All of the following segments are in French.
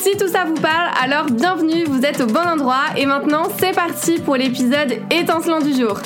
Si tout ça vous parle, alors bienvenue, vous êtes au bon endroit et maintenant c'est parti pour l'épisode étincelant du jour.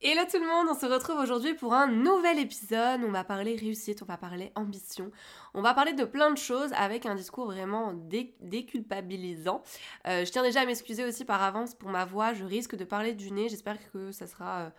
Hello tout le monde, on se retrouve aujourd'hui pour un nouvel épisode. On va parler réussite, on va parler ambition, on va parler de plein de choses avec un discours vraiment déculpabilisant. Euh, je tiens déjà à m'excuser aussi par avance pour ma voix, je risque de parler du nez, j'espère que ça sera... Euh,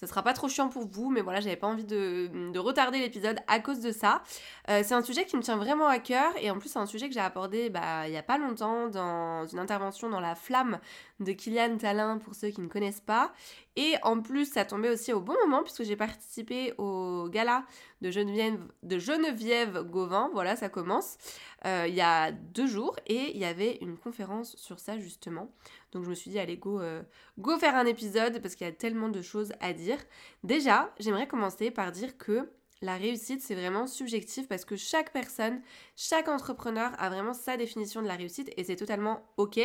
ça sera pas trop chiant pour vous, mais voilà, j'avais pas envie de, retarder l'épisode à cause de ça. Euh, c'est un sujet qui me tient vraiment à cœur et en plus c'est un sujet que j'ai abordé bah, il y a pas longtemps dans une intervention dans La Flamme de Kylian Talin pour ceux qui ne connaissent pas. Et en plus ça tombait aussi au bon moment puisque j'ai participé au gala de Geneviève, de Geneviève Gauvin, voilà ça commence, euh, il y a deux jours et il y avait une conférence sur ça justement. Donc je me suis dit, allez, go, euh, go faire un épisode parce qu'il y a tellement de choses à dire. Déjà, j'aimerais commencer par dire que la réussite, c'est vraiment subjectif parce que chaque personne, chaque entrepreneur a vraiment sa définition de la réussite et c'est totalement OK.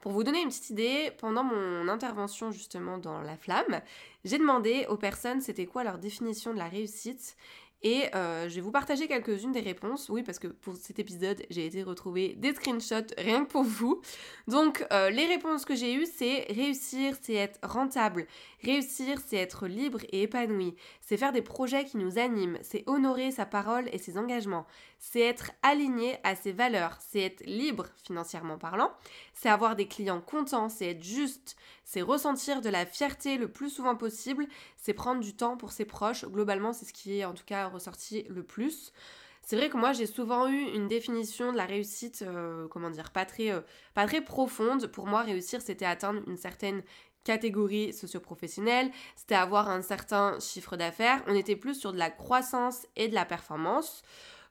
Pour vous donner une petite idée, pendant mon intervention justement dans La Flamme, j'ai demandé aux personnes c'était quoi leur définition de la réussite et euh, je vais vous partager quelques-unes des réponses. Oui, parce que pour cet épisode, j'ai été retrouver des screenshots rien que pour vous. Donc, euh, les réponses que j'ai eues, c'est réussir, c'est être rentable. Réussir, c'est être libre et épanoui. C'est faire des projets qui nous animent. C'est honorer sa parole et ses engagements. C'est être aligné à ses valeurs. C'est être libre financièrement parlant. C'est avoir des clients contents. C'est être juste. C'est ressentir de la fierté le plus souvent possible. C'est prendre du temps pour ses proches. Globalement, c'est ce qui est en tout cas ressorti le plus. C'est vrai que moi j'ai souvent eu une définition de la réussite, euh, comment dire, pas très, euh, pas très profonde. Pour moi, réussir, c'était atteindre une certaine catégorie socio-professionnelle, c'était avoir un certain chiffre d'affaires. On était plus sur de la croissance et de la performance.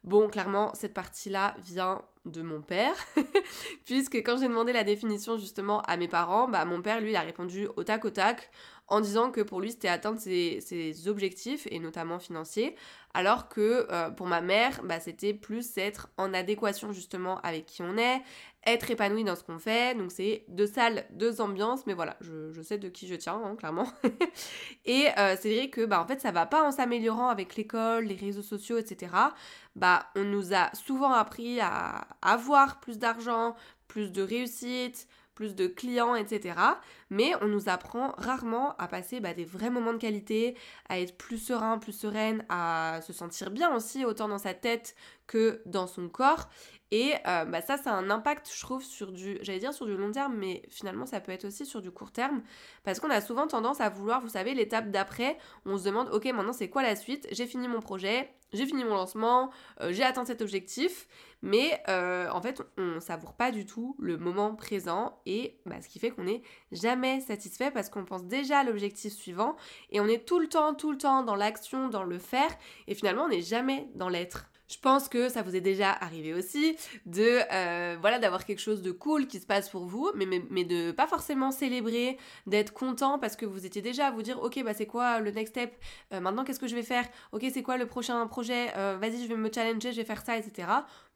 Bon, clairement, cette partie-là vient de mon père, puisque quand j'ai demandé la définition justement à mes parents, bah, mon père, lui, a répondu au tac au tac en disant que pour lui, c'était atteindre ses, objectifs, et notamment financiers, alors que euh, pour ma mère, bah, c'était plus être en adéquation justement avec qui on est, être épanoui dans ce qu'on fait. Donc c'est deux salles, deux ambiances, mais voilà, je, sais de qui je tiens, hein, clairement. et euh, c'est vrai que bah, en fait, ça va pas en s'améliorant avec l'école, les réseaux sociaux, etc. Bah, on nous a souvent appris à avoir plus d'argent, plus de réussite, plus de clients, etc. Mais on nous apprend rarement à passer bah, des vrais moments de qualité, à être plus serein, plus sereine, à se sentir bien aussi, autant dans sa tête que dans son corps. Et euh, bah ça, ça a un impact, je trouve, sur du, j'allais dire sur du long terme, mais finalement, ça peut être aussi sur du court terme, parce qu'on a souvent tendance à vouloir, vous savez, l'étape d'après, on se demande, ok, maintenant c'est quoi la suite? J'ai fini mon projet, j'ai fini mon lancement, euh, j'ai atteint cet objectif, mais euh, en fait, on savoure pas du tout le moment présent, et bah, ce qui fait qu'on n'est jamais satisfait parce qu'on pense déjà à l'objectif suivant, et on est tout le temps, tout le temps dans l'action, dans le faire, et finalement, on n'est jamais dans l'être. Je pense que ça vous est déjà arrivé aussi de euh, voilà d'avoir quelque chose de cool qui se passe pour vous, mais, mais, mais de pas forcément célébrer, d'être content parce que vous étiez déjà à vous dire ok bah c'est quoi le next step, euh, maintenant qu'est-ce que je vais faire, ok c'est quoi le prochain projet, euh, vas-y je vais me challenger, je vais faire ça, etc.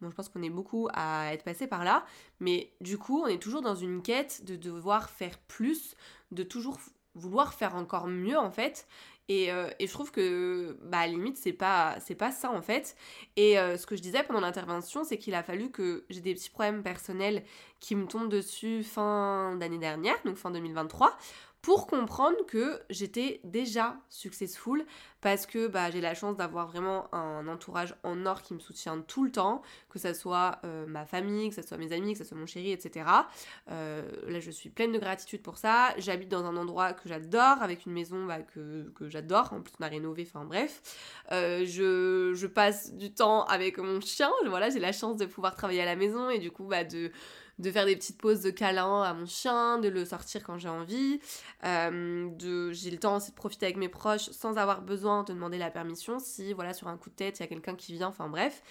Bon je pense qu'on est beaucoup à être passé par là, mais du coup on est toujours dans une quête de devoir faire plus, de toujours vouloir faire encore mieux en fait euh, et, je trouve que, bah, à la limite, c'est pas, pas ça en fait. Et euh, ce que je disais pendant l'intervention, c'est qu'il a fallu que j'ai des petits problèmes personnels qui me tombent dessus fin d'année dernière, donc fin 2023, pour comprendre que j'étais déjà successful parce que bah, j'ai la chance d'avoir vraiment un entourage en or qui me soutient tout le temps, que ce soit euh, ma famille, que ce soit mes amis, que ce soit mon chéri, etc. Euh, là, je suis pleine de gratitude pour ça. J'habite dans un endroit que j'adore, avec une maison bah, que, j'adore. En plus, on a rénové, enfin bref. Euh, je, passe du temps avec mon chien. Voilà, j'ai la chance de pouvoir travailler à la maison et du coup, bah, de de faire des petites pauses de câlin à mon chien, de le sortir quand j'ai envie, euh, de j'ai le temps aussi de profiter avec mes proches sans avoir besoin de demander la permission si voilà sur un coup de tête il y a quelqu'un qui vient, enfin bref.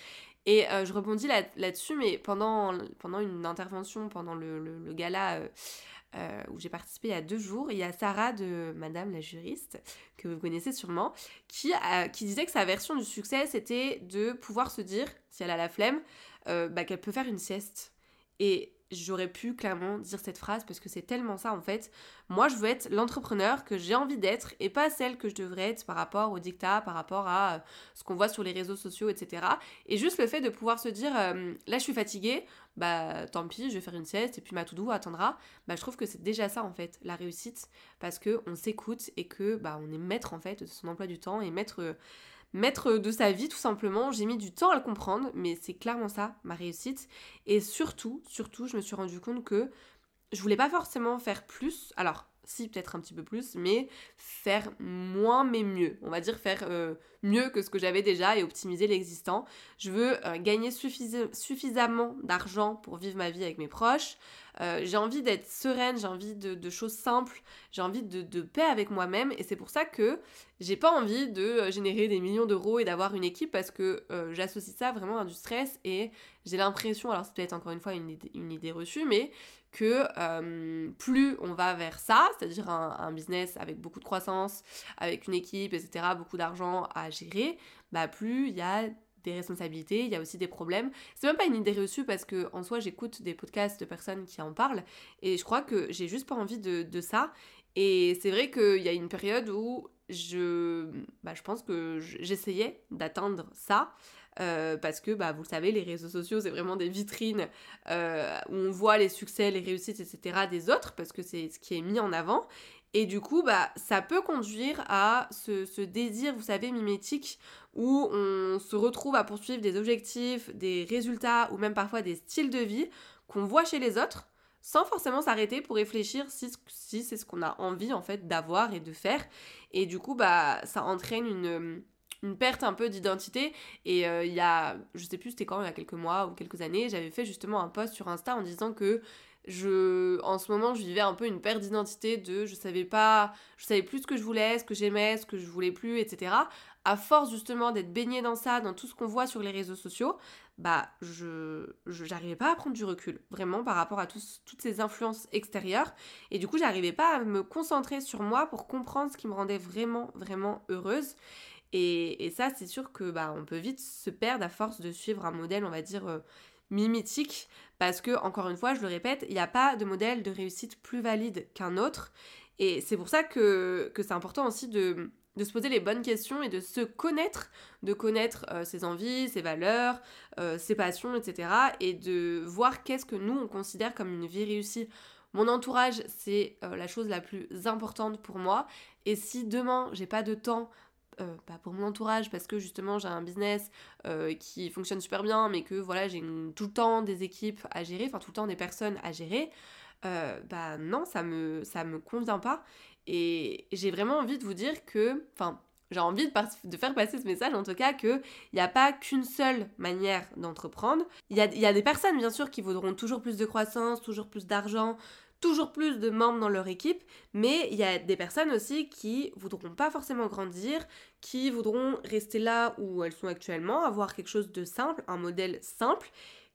Et euh, je rebondis là-dessus, mais pendant, pendant une intervention, pendant le, le, gala euh, où j'ai participé il y a deux jours, il y a Sarah de Madame la juriste, que vous connaissez sûrement, qui, qui disait que sa version du succès, c'était de pouvoir se dire, si elle a la flemme, bah, qu'elle peut faire une sieste. Et j'aurais pu clairement dire cette phrase parce que c'est tellement ça en fait. Moi, je veux être l'entrepreneur que j'ai envie d'être et pas celle que je devrais être par rapport au dictat, par rapport à euh, ce qu'on voit sur les réseaux sociaux, etc. Et juste le fait de pouvoir se dire, euh, là, je suis fatiguée, bah tant pis, je vais faire une sieste et puis ma to-do attendra. Bah, je trouve que c'est déjà ça en fait, la réussite, parce que on s'écoute et que bah on est maître en fait de son emploi du temps et maître euh, maître de sa vie tout simplement. J'ai mis du temps à le comprendre, mais c'est clairement ça, ma réussite. Et surtout, surtout, je me suis rendu compte que je voulais pas forcément faire plus. Alors, si peut-être un petit peu plus, mais faire moins mais mieux. On va dire faire euh, mieux que ce que j'avais déjà et optimiser l'existant. Je veux euh, gagner suffisamment d'argent pour vivre ma vie avec mes proches. Euh, j'ai envie d'être sereine, j'ai envie de, choses simples, j'ai envie de, paix avec moi-même et c'est pour ça que j'ai pas envie de générer des millions d'euros et d'avoir une équipe parce que j'associe ça vraiment à du stress et j'ai l'impression, alors c'est peut-être encore une fois une idée reçue, mais que euh, plus on va vers ça, c'est-à-dire un, business avec beaucoup de croissance, avec une équipe, etc., beaucoup d'argent à gérer, bah plus il y a des responsabilités, il y a aussi des problèmes. C'est même pas une idée reçue parce que en soi j'écoute des podcasts de personnes qui en parlent et je crois que j'ai juste pas envie de, ça. Et c'est vrai qu'il y a une période où je, bah, je pense que j'essayais d'atteindre ça. Euh, parce que bah, vous le savez, les réseaux sociaux, c'est vraiment des vitrines euh, où on voit les succès, les réussites, etc. des autres, parce que c'est ce qui est mis en avant. Et du coup, bah, ça peut conduire à ce, désir, vous savez, mimétique, où on se retrouve à poursuivre des objectifs, des résultats, ou même parfois des styles de vie qu'on voit chez les autres, sans forcément s'arrêter pour réfléchir si, si c'est ce qu'on a envie, en fait, d'avoir et de faire. Et du coup, bah, ça entraîne une une perte un peu d'identité. Et euh, il y a, je sais plus c'était quand, il y a quelques mois ou quelques années, j'avais fait justement un post sur Insta en disant que je, en ce moment, je vivais un peu une perte d'identité de, je savais pas, je savais plus ce que je voulais, ce que j'aimais, ce que je voulais plus, etc. À force justement d'être baignée dans ça, dans tout ce qu'on voit sur les réseaux sociaux, bah, je, j'arrivais pas à prendre du recul, vraiment, par rapport à toutes ces influences extérieures. Et du coup, j'arrivais pas à me concentrer sur moi pour comprendre ce qui me rendait vraiment, vraiment heureuse. Et, ça, c'est sûr que bah, on peut vite se perdre à force de suivre un modèle, on va dire, euh, mimétique, parce que, encore une fois, je le répète, il n'y a pas de modèle de réussite plus valide qu'un autre. Et c'est pour ça que, c'est important aussi de, se poser les bonnes questions et de se connaître, de connaître euh, ses envies, ses valeurs, euh, ses passions, etc. Et de voir qu'est-ce que nous, on considère comme une vie réussie. Mon entourage, c'est la chose la plus importante pour moi. Et si demain, j'ai pas de temps euh, pas pour mon entourage parce que justement j'ai un business euh, qui fonctionne super bien mais que voilà j'ai tout le temps des équipes à gérer, enfin tout le temps des personnes à gérer, euh, bah non ça me ça me convient pas et j'ai vraiment envie de vous dire que enfin j'ai envie de, de, faire passer ce message en tout cas qu'il n'y a pas qu'une seule manière d'entreprendre. Il y a, y a des personnes bien sûr qui voudront toujours plus de croissance, toujours plus d'argent, toujours plus de membres dans leur équipe, mais il y a des personnes aussi qui voudront pas forcément grandir, qui voudront rester là où elles sont actuellement, avoir quelque chose de simple, un modèle simple,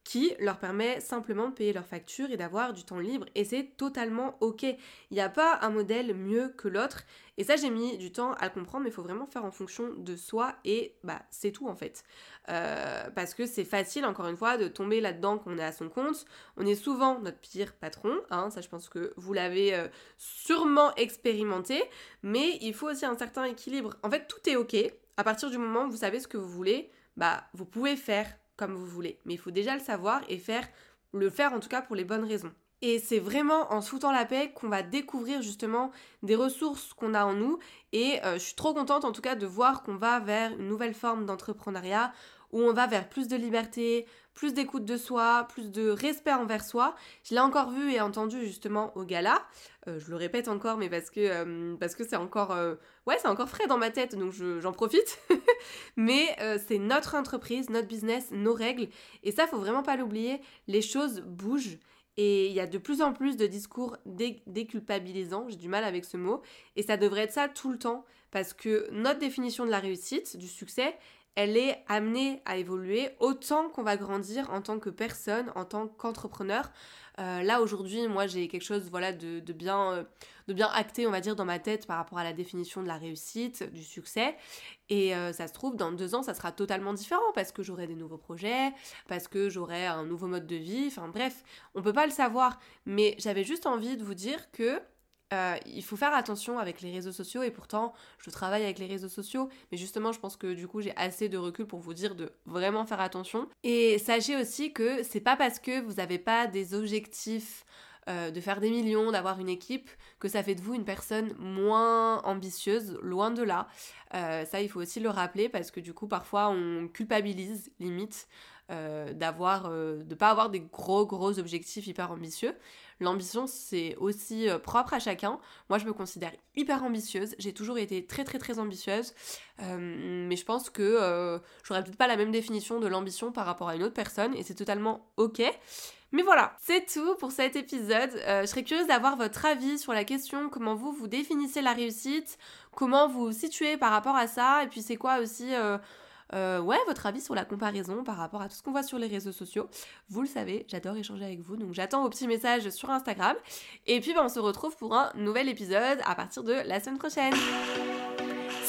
qui leur permet simplement de payer leurs factures et d'avoir du temps libre. Et c'est totalement ok. Il n'y a pas un modèle mieux que l'autre. Et ça, j'ai mis du temps à le comprendre, mais il faut vraiment faire en fonction de soi. Et bah, c'est tout en fait. Euh, parce que c'est facile, encore une fois, de tomber là-dedans quand on est à son compte. On est souvent notre pire patron. Hein, ça, je pense que vous l'avez euh, sûrement expérimenté. Mais il faut aussi un certain équilibre. En fait, tout est ok. À partir du moment où vous savez ce que vous voulez, bah, vous pouvez faire comme vous voulez. Mais il faut déjà le savoir et faire le faire en tout cas pour les bonnes raisons. Et c'est vraiment en se la paix qu'on va découvrir justement des ressources qu'on a en nous. Et euh, je suis trop contente en tout cas de voir qu'on va vers une nouvelle forme d'entrepreneuriat où on va vers plus de liberté, plus d'écoute de soi, plus de respect envers soi. Je l'ai encore vu et entendu justement au gala. Euh, je le répète encore, mais parce que euh, c'est encore ouais c'est encore frais dans ma tête, donc j'en profite. mais c'est notre entreprise, notre business, nos règles, et ça faut vraiment pas l'oublier. Les choses bougent Et il y a de plus en plus de discours déculpabilisants, j'ai du mal avec ce mot, et ça devrait être ça tout le temps, parce que notre définition de la réussite, du succès, elle est amenée à évoluer autant qu'on va grandir en tant que personne, en tant qu'entrepreneur. Euh, là aujourd'hui, moi j'ai quelque chose voilà de, bien euh, de bien acté, on va dire, dans ma tête par rapport à la définition de la réussite, du succès. Et euh, ça se trouve, dans deux ans, ça sera totalement différent parce que j'aurai des nouveaux projets, parce que j'aurai un nouveau mode de vie. Enfin bref, on peut pas le savoir. Mais j'avais juste envie de vous dire que euh, il faut faire attention avec les réseaux sociaux et pourtant je travaille avec les réseaux sociaux mais justement je pense que du coup j'ai assez de recul pour vous dire de vraiment faire attention et sachez aussi que c'est pas parce que vous n'avez pas des objectifs euh, de faire des millions, d'avoir une équipe, que ça fait de vous une personne moins ambitieuse, loin de là. Euh, ça, il faut aussi le rappeler parce que du coup, parfois, on culpabilise, limite, euh, d'avoir, de pas avoir des gros, gros objectifs hyper ambitieux. L'ambition, c'est aussi propre à chacun. Moi, je me considère hyper ambitieuse. J'ai toujours été très, très, très ambitieuse. mais je pense que j'aurais peut-être pas la même définition de l'ambition par rapport à une autre personne et c'est totalement ok. Mais voilà, c'est tout pour cet épisode. Euh, je serais curieuse d'avoir votre avis sur la question comment vous vous définissez la réussite, comment vous vous situez par rapport à ça, et puis c'est quoi aussi euh, euh, ouais, votre avis sur la comparaison par rapport à tout ce qu'on voit sur les réseaux sociaux. Vous le savez, j'adore échanger avec vous, donc j'attends vos petits messages sur Instagram. Et puis ben, on se retrouve pour un nouvel épisode à partir de la semaine prochaine.